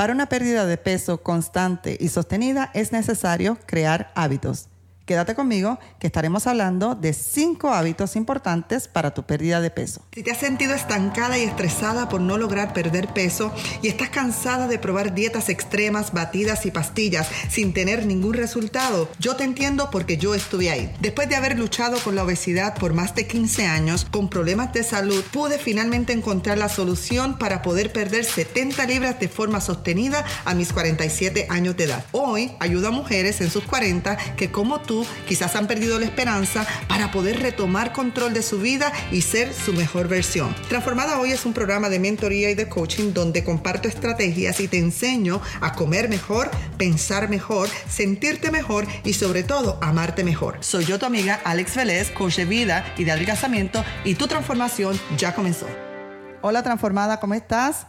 Para una pérdida de peso constante y sostenida es necesario crear hábitos. Quédate conmigo que estaremos hablando de cinco hábitos importantes para tu pérdida de peso. Si te has sentido estancada y estresada por no lograr perder peso y estás cansada de probar dietas extremas, batidas y pastillas sin tener ningún resultado, yo te entiendo porque yo estuve ahí. Después de haber luchado con la obesidad por más de 15 años, con problemas de salud, pude finalmente encontrar la solución para poder perder 70 libras de forma sostenida a mis 47 años de edad. Hoy ayudo a mujeres en sus 40 que como tú quizás han perdido la esperanza para poder retomar control de su vida y ser su mejor versión. Transformada Hoy es un programa de mentoría y de coaching donde comparto estrategias y te enseño a comer mejor, pensar mejor, sentirte mejor y sobre todo amarte mejor. Soy yo tu amiga Alex Vélez, coach de vida y de adelgazamiento y tu transformación ya comenzó. Hola transformada, ¿cómo estás?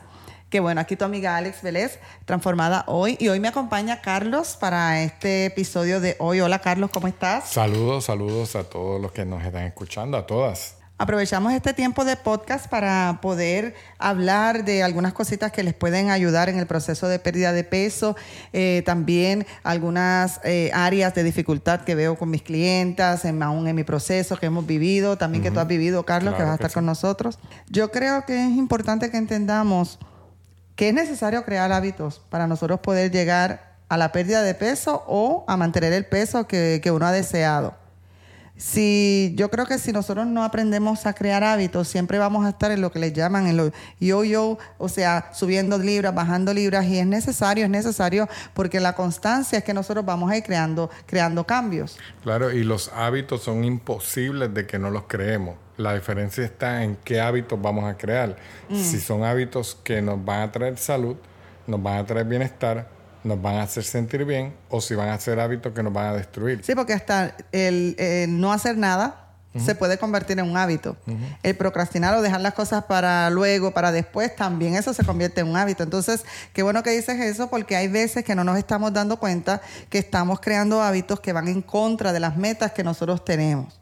Que bueno, aquí tu amiga Alex Vélez, transformada hoy. Y hoy me acompaña Carlos para este episodio de hoy. Hola Carlos, ¿cómo estás? Saludos, saludos a todos los que nos están escuchando, a todas. Aprovechamos este tiempo de podcast para poder hablar de algunas cositas que les pueden ayudar en el proceso de pérdida de peso, eh, también algunas eh, áreas de dificultad que veo con mis clientas, en, aún en mi proceso que hemos vivido, también que tú has vivido, Carlos, que vas a estar con nosotros. Yo creo que es importante que entendamos que es necesario crear hábitos para nosotros poder llegar a la pérdida de peso o a mantener el peso que, uno ha deseado. Si yo creo que si nosotros no aprendemos a crear hábitos, siempre vamos a estar en lo que le llaman el yo-yo, o sea, subiendo libras, bajando libras, y es necesario, es necesario, porque la constancia es que nosotros vamos a ir creando, creando cambios. Claro, y los hábitos son imposibles de que no los creemos. La diferencia está en qué hábitos vamos a crear. Mm. Si son hábitos que nos van a traer salud, nos van a traer bienestar, nos van a hacer sentir bien, o si van a ser hábitos que nos van a destruir. Sí, porque hasta el, no hacer nada se puede convertir en un hábito. El procrastinar o dejar las cosas para luego, para después, también eso se convierte en un hábito. Entonces, qué bueno que dices eso, porque hay veces que no nos estamos dando cuenta que estamos creando hábitos que van en contra de las metas que nosotros tenemos.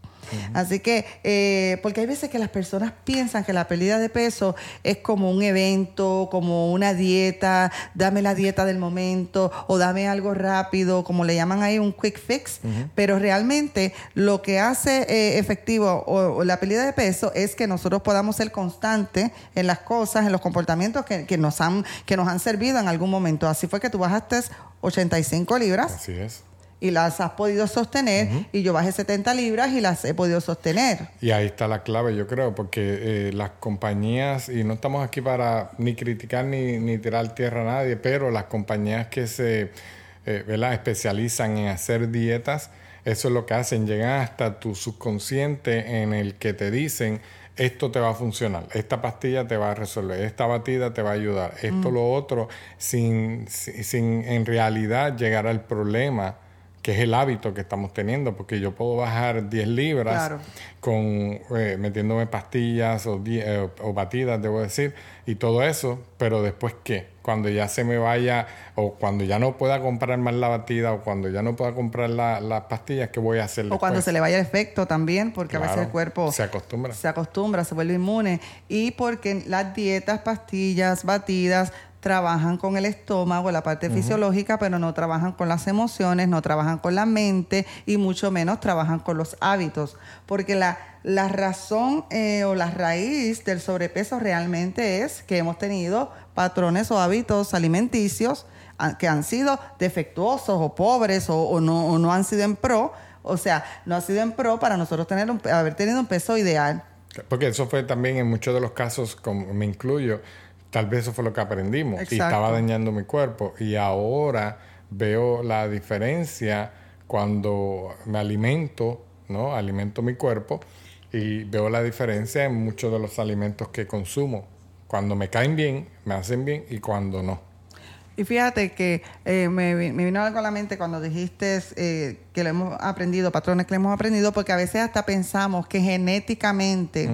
Así que, eh, porque hay veces que las personas piensan que la pérdida de peso es como un evento, como una dieta, dame la dieta del momento o dame algo rápido, como le llaman ahí un quick fix, pero realmente lo que hace eh, efectivo o, la pérdida de peso es que nosotros podamos ser constantes en las cosas, en los comportamientos que, que, nos han, que nos han servido en algún momento. Así fue que tú bajaste 85 libras. Así es y las has podido sostener y yo bajé 70 libras y las he podido sostener. Y ahí está la clave, yo creo, porque eh, las compañías, y no estamos aquí para ni criticar ni, ni tirar tierra a nadie, pero las compañías que se eh, especializan en hacer dietas, eso es lo que hacen, llegan hasta tu subconsciente en el que te dicen, esto te va a funcionar, esta pastilla te va a resolver, esta batida te va a ayudar, esto, lo otro, sin, sin en realidad llegar al problema que es el hábito que estamos teniendo, porque yo puedo bajar 10 libras con eh, metiéndome pastillas o, eh, o, batidas, debo decir, y todo eso, pero después qué? Cuando ya se me vaya o cuando ya no pueda comprar más la batida o cuando ya no pueda comprar las pastillas, ¿qué voy a hacer? O cuando se le vaya el efecto también, porque a veces el cuerpo se acostumbra. Se acostumbra, se vuelve inmune. Y porque las dietas, pastillas, batidas, trabajan con el estómago, la parte fisiológica, pero no trabajan con las emociones, no trabajan con la mente y mucho menos trabajan con los hábitos. Porque la, la razón eh, o la raíz del sobrepeso realmente es que hemos tenido patrones o hábitos alimenticios que han sido defectuosos o pobres o, no, o no han sido en pro. O sea, no ha sido en pro para nosotros tener haber tenido un peso ideal. Porque eso fue también en muchos de los casos, como me incluyo, Tal vez eso fue lo que aprendimos y estaba dañando mi cuerpo. Y ahora veo la diferencia cuando me alimento, ¿no? Alimento mi cuerpo y veo la diferencia en muchos de los alimentos que consumo. Cuando me caen bien, me hacen bien y cuando no. Y fíjate que eh, me, vino algo a la mente cuando dijiste eh, que lo hemos aprendido, patrones que lo hemos aprendido, porque a veces hasta pensamos que genéticamente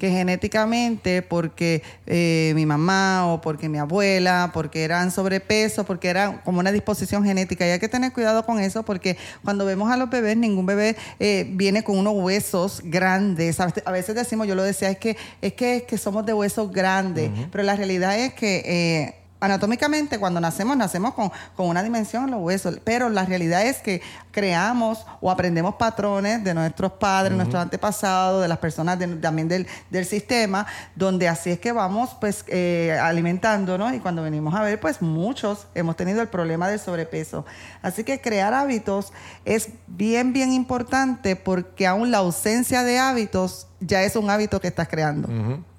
que genéticamente, porque eh, mi mamá o porque mi abuela, porque eran sobrepeso, porque era como una disposición genética. Y hay que tener cuidado con eso porque cuando vemos a los bebés, ningún bebé eh, viene con unos huesos grandes. A veces decimos, yo lo decía, es que, es que, es que somos de huesos grandes, pero la realidad es que... Eh, anatómicamente cuando nacemos, nacemos con, una dimensión en los huesos, pero la realidad es que creamos o aprendemos patrones de nuestros padres, nuestros antepasados, de las personas también del, sistema, donde así es que vamos pues eh, alimentándonos y cuando venimos a ver pues muchos hemos tenido el problema del sobrepeso. Así que crear hábitos es bien, bien importante porque aún la ausencia de hábitos ya es un hábito que estás creando.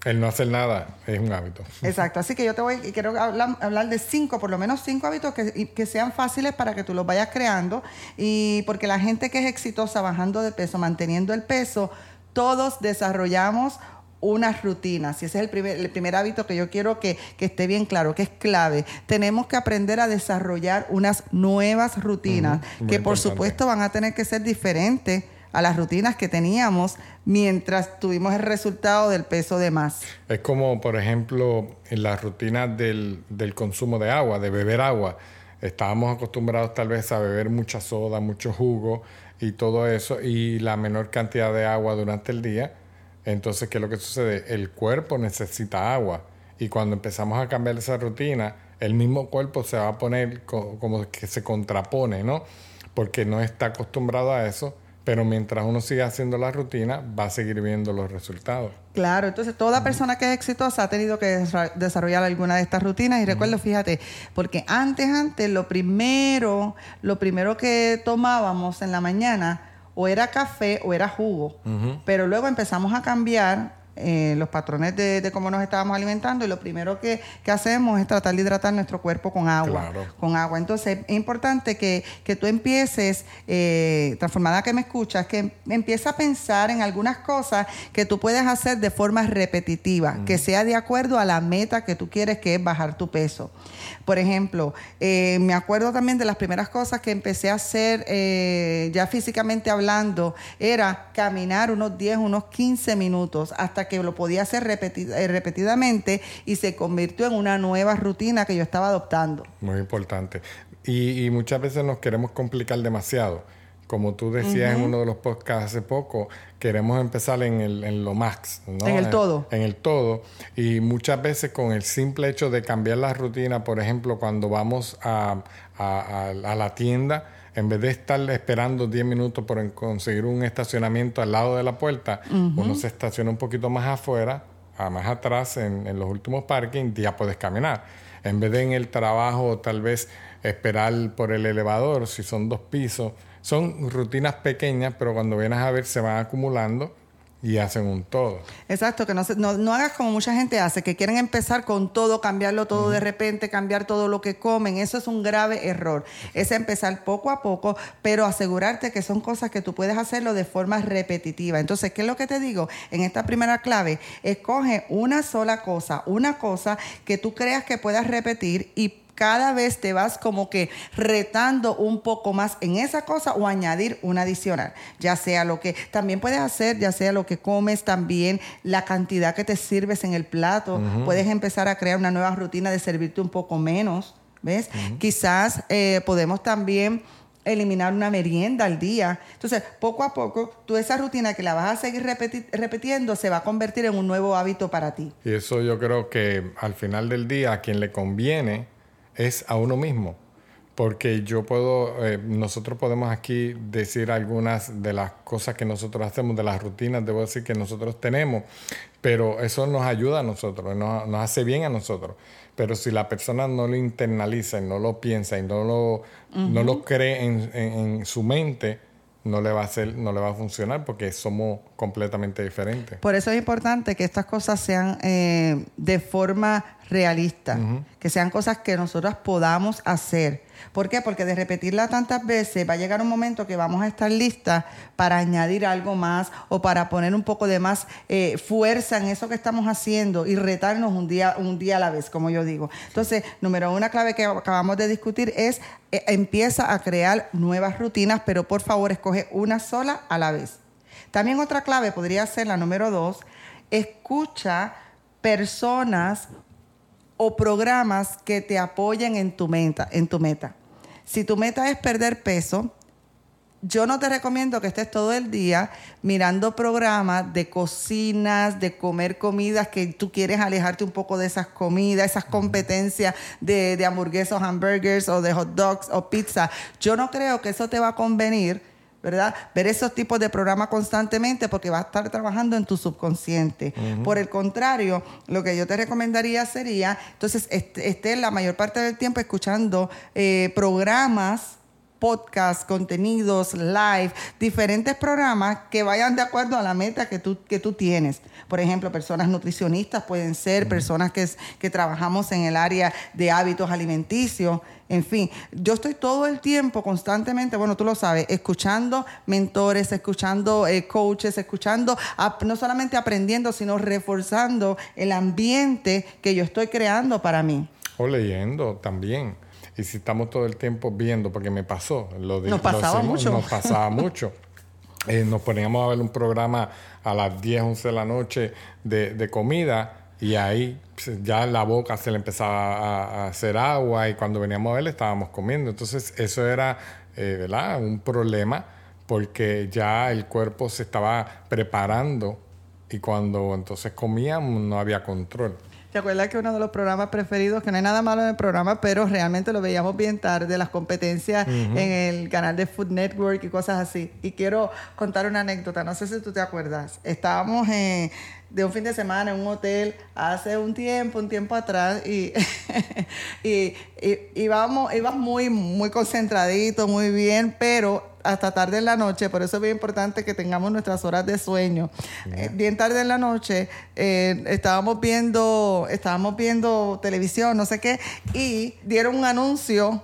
El no hacer nada es un hábito. Exacto. Así que yo te voy, quiero hablar, hablar de cinco, por lo menos cinco hábitos que, que, sean fáciles para que tú los vayas creando. Y porque la gente que es exitosa bajando de peso, manteniendo el peso, todos desarrollamos unas rutinas. Y ese es el primer, el primer hábito que yo quiero que, que, esté bien claro, que es clave. Tenemos que aprender a desarrollar unas nuevas rutinas, que por supuesto van a tener que ser diferentes a las rutinas que teníamos mientras tuvimos el resultado del peso de más. Es como, por ejemplo, en las rutinas del, del consumo de agua, de beber agua. Estábamos acostumbrados tal vez a beber mucha soda, mucho jugo y todo eso, y la menor cantidad de agua durante el día. Entonces, ¿qué es lo que sucede? El cuerpo necesita agua. Y cuando empezamos a cambiar esa rutina, el mismo cuerpo se va a poner como que se contrapone, ¿no? Porque no está acostumbrado a eso pero mientras uno siga haciendo la rutina, va a seguir viendo los resultados. Claro, entonces toda persona que es exitosa ha tenido que desarrollar alguna de estas rutinas y recuerdo, fíjate, porque antes, antes, lo primero, lo primero que tomábamos en la mañana o era café o era jugo, pero luego empezamos a cambiar eh, los patrones de, cómo nos estábamos alimentando y lo primero que, hacemos es tratar de hidratar nuestro cuerpo con agua. Con agua. Entonces es importante que, tú empieces, eh, transformada que me escuchas, que empieces a pensar en algunas cosas que tú puedes hacer de forma repetitiva, que sea de acuerdo a la meta que tú quieres, que es bajar tu peso. Por ejemplo, eh, me acuerdo también de las primeras cosas que empecé a hacer ya físicamente hablando, era caminar unos 10, unos 15 minutos hasta que lo podía hacer eh, repetidamente y se convirtió en una nueva rutina que yo estaba adoptando. Muy importante. Y, muchas veces nos queremos complicar demasiado. Como tú decías en uno de los podcasts hace poco, queremos empezar en, el, en lo max, ¿no? En el todo. En, el todo. Y muchas veces con el simple hecho de cambiar la rutina, por ejemplo, cuando vamos a, a la tienda, en vez de estar esperando 10 minutos por conseguir un estacionamiento al lado de la puerta, uno se estaciona un poquito más afuera, más atrás en, los últimos parkings, ya puedes caminar. En vez de en el trabajo tal vez esperar por el elevador, si son dos pisos, son rutinas pequeñas, pero cuando vienes a ver se van acumulando y hacen un todo. Exacto, que no, no, hagas como mucha gente hace, que quieren empezar con todo, cambiarlo todo de repente, cambiar todo lo que comen. Eso es un grave error. Es empezar poco a poco, pero asegurarte que son cosas que tú puedes hacerlo de forma repetitiva. Entonces, ¿qué es lo que te digo? En esta primera clave, escoge una sola cosa, una cosa que tú creas que puedas repetir y cada vez te vas como que retando un poco más en esa cosa o añadir una adicional, ya sea lo que también puedes hacer, ya sea lo que comes, también la cantidad que te sirves en el plato, puedes empezar a crear una nueva rutina de servirte un poco menos, ¿ves? Quizás eh, podemos también eliminar una merienda al día. Entonces, poco a poco, tú esa rutina que la vas a seguir repitiendo se va a convertir en un nuevo hábito para ti. Y eso yo creo que al final del día, a quien le conviene es a uno mismo. Porque yo puedo, eh, nosotros podemos aquí decir algunas de las cosas que nosotros hacemos, de las rutinas, debo decir que nosotros tenemos, pero eso nos ayuda a nosotros, nos, nos hace bien a nosotros. Pero si la persona no lo internaliza y no lo piensa y no lo, no lo cree en, en su mente, no le va a hacer, no le va a funcionar porque somos completamente diferentes. Por eso es importante que estas cosas sean eh, de forma realista, que sean cosas que nosotras podamos hacer. ¿Por qué? Porque de repetirla tantas veces va a llegar un momento que vamos a estar listas para añadir algo más o para poner un poco de más eh, fuerza en eso que estamos haciendo y retarnos un día, un día a la vez, como yo digo. Entonces, número uno, una clave que acabamos de discutir es eh, empieza a crear nuevas rutinas, pero por favor escoge una sola a la vez. También otra clave podría ser la número dos, escucha personas o programas que te apoyen en tu meta, en tu meta. Si tu meta es perder peso, yo no te recomiendo que estés todo el día mirando programas de cocinas, de comer comidas que tú quieres alejarte un poco de esas comidas, esas competencias de, de hamburguesas hamburgers o de hot dogs o pizza. Yo no creo que eso te va a convenir. ¿Verdad? Ver esos tipos de programas constantemente porque va a estar trabajando en tu subconsciente. Por el contrario, lo que yo te recomendaría sería, entonces, esté la mayor parte del tiempo escuchando eh, programas podcast, contenidos, live, diferentes programas que vayan de acuerdo a la meta que tú, que tú tienes. Por ejemplo, personas nutricionistas pueden ser, personas que, que trabajamos en el área de hábitos alimenticios. En fin, yo estoy todo el tiempo constantemente, bueno, tú lo sabes, escuchando mentores, escuchando eh, coaches, escuchando, no solamente aprendiendo, sino reforzando el ambiente que yo estoy creando para mí. O leyendo también. Y si estamos todo el tiempo viendo, porque me pasó, lo de, nos pasaba mucho. Nos pasaba mucho. Eh, nos poníamos a ver un programa a las 10, 11 de la noche de, comida y ahí pues, ya la boca se le empezaba a, hacer agua y cuando veníamos a ver estábamos comiendo. Entonces eso era, eh, ¿verdad? Un problema porque ya el cuerpo se estaba preparando y cuando entonces comíamos no había control. ¿Te acuerdas que uno de los programas preferidos, que no hay nada malo en el programa, pero realmente lo veíamos bien tarde, las competencias en el canal de Food Network y cosas así? Y quiero contar una anécdota, no sé si tú te acuerdas. Estábamos de un fin de semana en un hotel hace un tiempo, un tiempo atrás, y, y, íbamos, ibas muy, muy concentradito, muy bien, pero hasta tarde en la noche, por eso es bien importante que tengamos nuestras horas de sueño. Eh, bien tarde en la noche eh, estábamos viendo, estábamos viendo televisión, no sé qué, y dieron un anuncio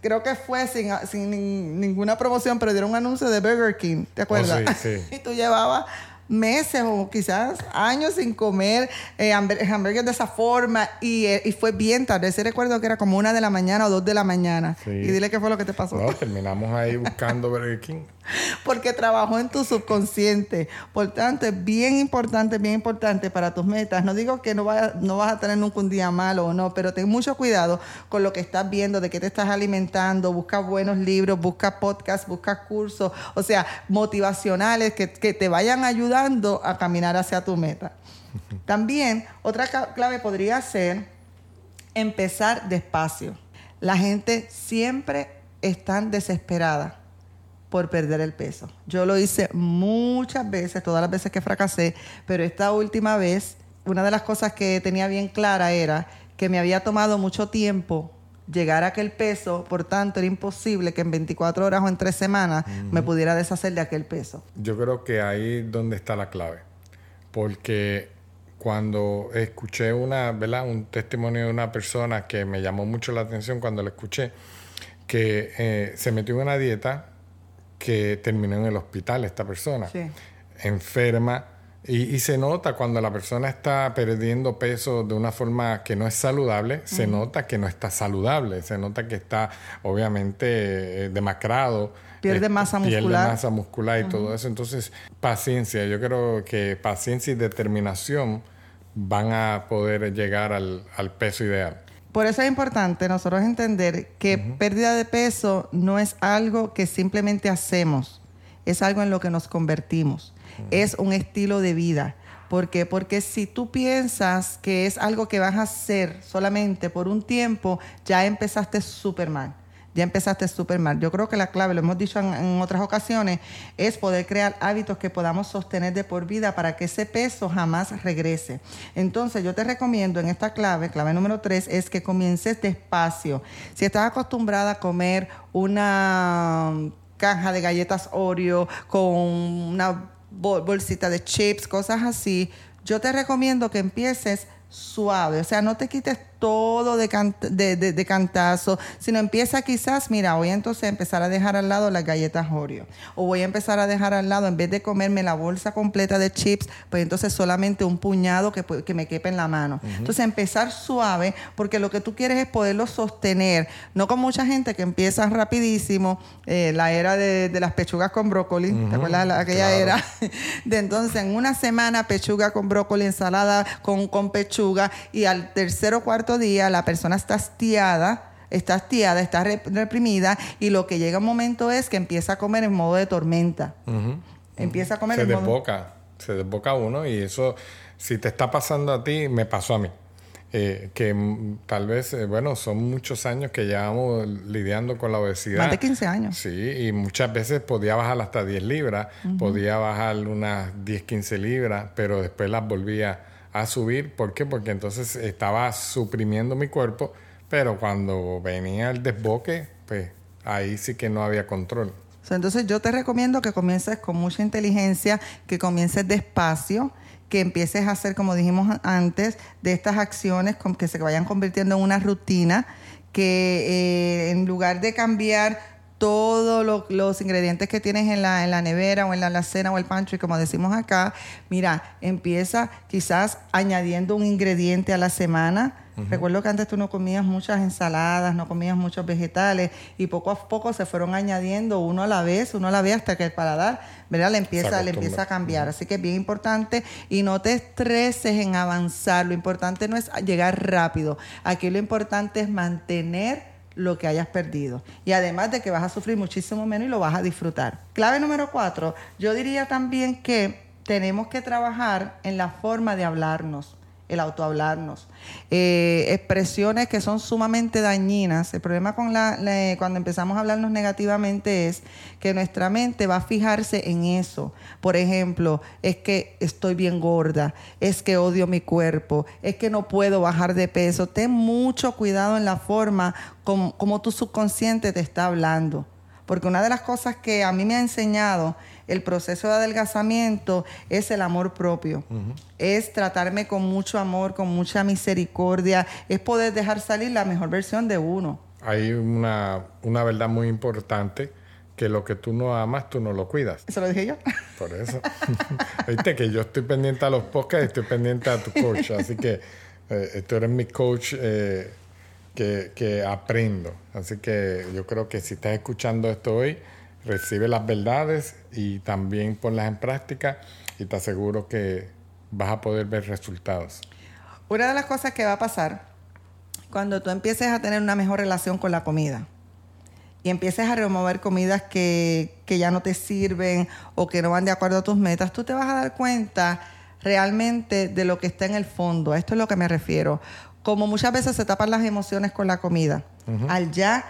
creo que fue sin, sin ninguna promoción, pero dieron un anuncio de Burger King, ¿te acuerdas? Oh, sí, sí. y tú llevabas meses o quizás años sin comer eh, hamburguesas de esa forma y, eh, y, fue bien tarde. Ese recuerdo que era como una de la mañana o dos de la mañana. Y dile qué fue lo que te pasó. No, terminamos ahí buscando Burger King. Porque trabajó en tu subconsciente. Por tanto, es bien importante, bien importante para tus metas. No digo que no, no vas a tener nunca un día malo o no, pero ten mucho cuidado con lo que estás viendo, de qué te estás alimentando. Busca buenos libros, busca podcasts, busca cursos, o sea, motivacionales que, que te vayan ayudando a caminar hacia tu meta. También, otra clave podría ser empezar despacio. La gente siempre está desesperada por perder el peso. Yo lo hice muchas veces, todas las veces que fracasé, pero esta última vez, una de las cosas que tenía bien clara era que me había tomado mucho tiempo llegar a aquel peso, por tanto era imposible que en 24 horas o en 3 semanas me pudiera deshacer de aquel peso. Yo creo que ahí es donde está la clave, porque cuando escuché una, ¿verdad? un testimonio de una persona que me llamó mucho la atención cuando lo escuché, que eh, se metió en una dieta que terminó en el hospital esta persona, enferma. Y, se nota cuando la persona está perdiendo peso de una forma que no es saludable, se nota que no está saludable, se nota que está obviamente eh, demacrado. Pierde masa muscular. Pierde masa muscular y todo eso. Entonces, paciencia. Yo creo que paciencia y determinación van a poder llegar al, al peso ideal. Por eso es importante nosotros entender que pérdida de peso no es algo que simplemente hacemos, es algo en lo que nos convertimos, es un estilo de vida. ¿Por qué? Porque si tú piensas que es algo que vas a hacer solamente por un tiempo, ya empezaste súper mal ya empezaste súper mal. Yo creo que la clave, lo hemos dicho en, otras ocasiones, es poder crear hábitos que podamos sostener de por vida para que ese peso jamás regrese. Entonces, yo te recomiendo en esta clave, clave número tres, es que comiences despacio. Si estás acostumbrada a comer una caja de galletas Oreo con una bolsita de chips, cosas así, yo te recomiendo que empieces suave, o sea, no te quites todo de, de, cantazo, sino empieza quizás, mira, voy a entonces empezar a dejar al lado las galletas Oreo, o voy a empezar a dejar al lado, en vez de comerme la bolsa completa de chips, pues entonces solamente un puñado que, que me quepe en la mano. Entonces empezar suave, porque lo que tú quieres es poderlo sostener, no con mucha gente que empieza rapidísimo, eh, la era de, las pechugas con brócoli, ¿te acuerdas aquella era? De entonces en una semana pechuga con brócoli, ensalada con, con pechuga, y al tercer o cuarto día la persona está hastiada, está hastiada, está reprimida y lo que llega un momento es que empieza a comer en modo de tormenta. Empieza a comer se en desboca, se desboca uno y eso, si te está pasando a ti, me pasó a mí. Eh, que tal vez, eh, bueno, son muchos años que llevamos lidiando con la obesidad. Más de 15 años. Sí, y muchas veces podía bajar hasta 10 libras, podía bajar unas 10, 15 libras, pero después las volvía a subir. ¿Por qué? Porque entonces estaba suprimiendo mi cuerpo, pero cuando venía el desboque, pues ahí sí que no había control. Entonces yo te recomiendo que comiences con mucha inteligencia, que comiences despacio que empieces a hacer, como dijimos antes, de estas acciones que se vayan convirtiendo en una rutina, que eh, en lugar de cambiar todos los ingredientes que tienes en la, en la nevera o en la alacena o el pantry, como decimos acá, mira, empieza quizás añadiendo un ingrediente a la semana, Recuerdo que antes tú no comías muchas ensaladas, no comías muchos vegetales y poco a poco se fueron añadiendo uno a la vez, uno a la vez hasta que el paladar, ¿verdad? Le empieza, le empieza a cambiar. Así que es bien importante y no te estreses en avanzar. Lo importante no es llegar rápido. Aquí lo importante es mantener lo que hayas perdido. Y además de que vas a sufrir muchísimo menos y lo vas a disfrutar. Clave número cuatro, yo diría también que tenemos que trabajar en la forma de hablarnos el autohablarnos. Eh, expresiones que son sumamente dañinas. El problema con la, cuando empezamos a hablarnos negativamente es que nuestra mente va a fijarse en eso. Por ejemplo, es que estoy bien gorda, es que odio mi cuerpo, es que no puedo bajar de peso. Ten mucho cuidado en la forma como, como tu subconsciente te está hablando. Porque una de las cosas que a mí me ha enseñado el proceso de adelgazamiento es el amor propio. Es tratarme con mucho amor, con mucha misericordia, es poder dejar salir la mejor versión de uno. Hay una, una verdad muy importante que lo que tú no amas, tú no lo cuidas. ¿Eso lo dije yo? Por eso. Viste que yo estoy pendiente a los podcasts y estoy pendiente a tu coach. Así que eh, tú eres mi coach eh, que, aprendo. Así que yo creo que si estás escuchando esto hoy, recibe las verdades y también ponlas en práctica y te aseguro que vas a poder ver resultados. Una de las cosas que va a pasar cuando tú empieces a tener una mejor relación con la comida y empieces a remover comidas que, que ya no te sirven o que no van de acuerdo a tus metas, tú te vas a dar cuenta realmente de lo que está en el fondo. A esto es lo que me refiero. Como muchas veces se tapan las emociones con la comida, al ya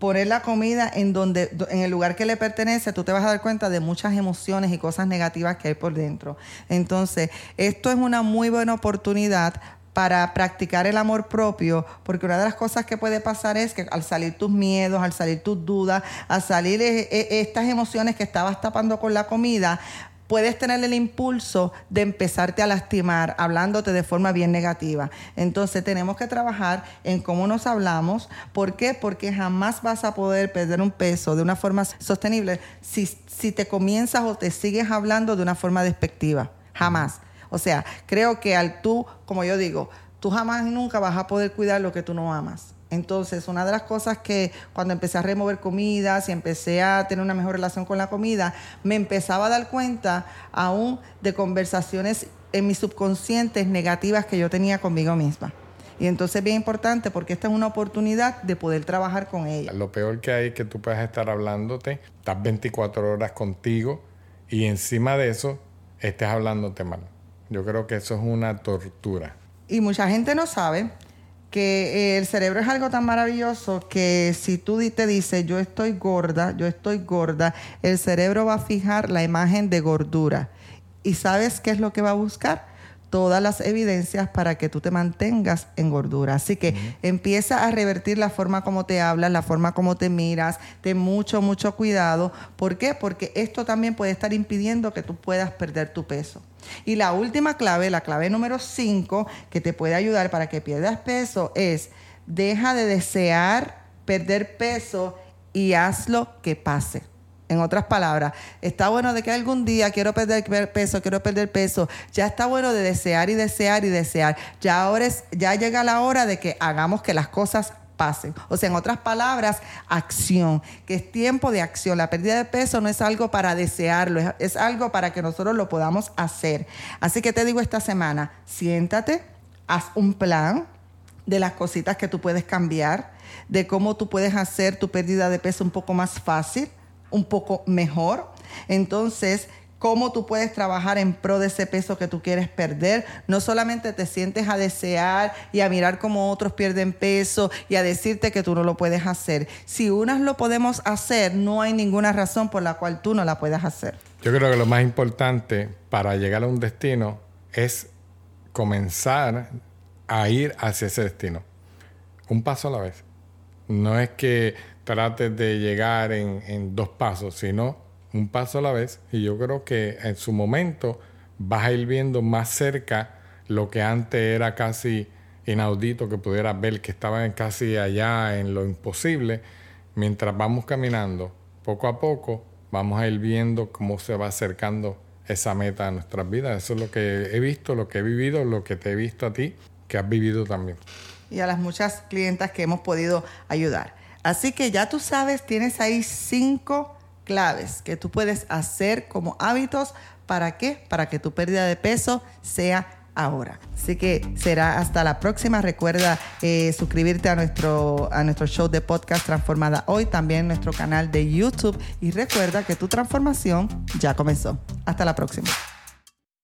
poner la comida en donde en el lugar que le pertenece, tú te vas a dar cuenta de muchas emociones y cosas negativas que hay por dentro. Entonces, esto es una muy buena oportunidad para practicar el amor propio, porque una de las cosas que puede pasar es que al salir tus miedos, al salir tus dudas, al salir eh, eh, estas emociones que estabas tapando con la comida, puedes tener el impulso de empezarte a lastimar hablándote de forma bien negativa. Entonces tenemos que trabajar en cómo nos hablamos. ¿Por qué? Porque jamás vas a poder perder un peso de una forma sostenible si, si te comienzas o te sigues hablando de una forma despectiva. Jamás. O sea, creo que al tú, como yo digo, tú jamás y nunca vas a poder cuidar lo que tú no amas. Entonces, una de las cosas que cuando empecé a remover comidas y empecé a tener una mejor relación con la comida, me empezaba a dar cuenta aún de conversaciones en mis subconscientes negativas que yo tenía conmigo misma. Y entonces es bien importante porque esta es una oportunidad de poder trabajar con ella. Lo peor que hay es que tú puedes estar hablándote, estás 24 horas contigo y encima de eso estés hablándote mal. Yo creo que eso es una tortura. Y mucha gente no sabe que el cerebro es algo tan maravilloso que si tú te dices yo estoy gorda, yo estoy gorda, el cerebro va a fijar la imagen de gordura. ¿Y sabes qué es lo que va a buscar? Todas las evidencias para que tú te mantengas en gordura. Así que empieza a revertir la forma como te hablas, la forma como te miras, ten mucho, mucho cuidado. ¿Por qué? Porque esto también puede estar impidiendo que tú puedas perder tu peso. Y la última clave, la clave número 5, que te puede ayudar para que pierdas peso es, deja de desear perder peso y hazlo que pase. En otras palabras, está bueno de que algún día quiero perder peso, quiero perder peso. Ya está bueno de desear y desear y desear. Ya ahora es, ya llega la hora de que hagamos que las cosas pasen. O sea, en otras palabras, acción, que es tiempo de acción. La pérdida de peso no es algo para desearlo, es, es algo para que nosotros lo podamos hacer. Así que te digo esta semana, siéntate, haz un plan de las cositas que tú puedes cambiar de cómo tú puedes hacer tu pérdida de peso un poco más fácil, un poco mejor. Entonces, cómo tú puedes trabajar en pro de ese peso que tú quieres perder. No solamente te sientes a desear y a mirar cómo otros pierden peso y a decirte que tú no lo puedes hacer. Si unas lo podemos hacer, no hay ninguna razón por la cual tú no la puedas hacer. Yo creo que lo más importante para llegar a un destino es comenzar a ir hacia ese destino. Un paso a la vez. No es que trates de llegar en, en dos pasos, sino un paso a la vez. Y yo creo que en su momento vas a ir viendo más cerca lo que antes era casi inaudito que pudieras ver, que estaba casi allá en lo imposible. Mientras vamos caminando, poco a poco, vamos a ir viendo cómo se va acercando esa meta a nuestras vidas. Eso es lo que he visto, lo que he vivido, lo que te he visto a ti, que has vivido también. Y a las muchas clientas que hemos podido ayudar. Así que ya tú sabes, tienes ahí cinco claves que tú puedes hacer como hábitos. ¿Para qué? Para que tu pérdida de peso sea ahora. Así que será hasta la próxima. Recuerda eh, suscribirte a nuestro, a nuestro show de podcast Transformada Hoy, también nuestro canal de YouTube. Y recuerda que tu transformación ya comenzó. Hasta la próxima.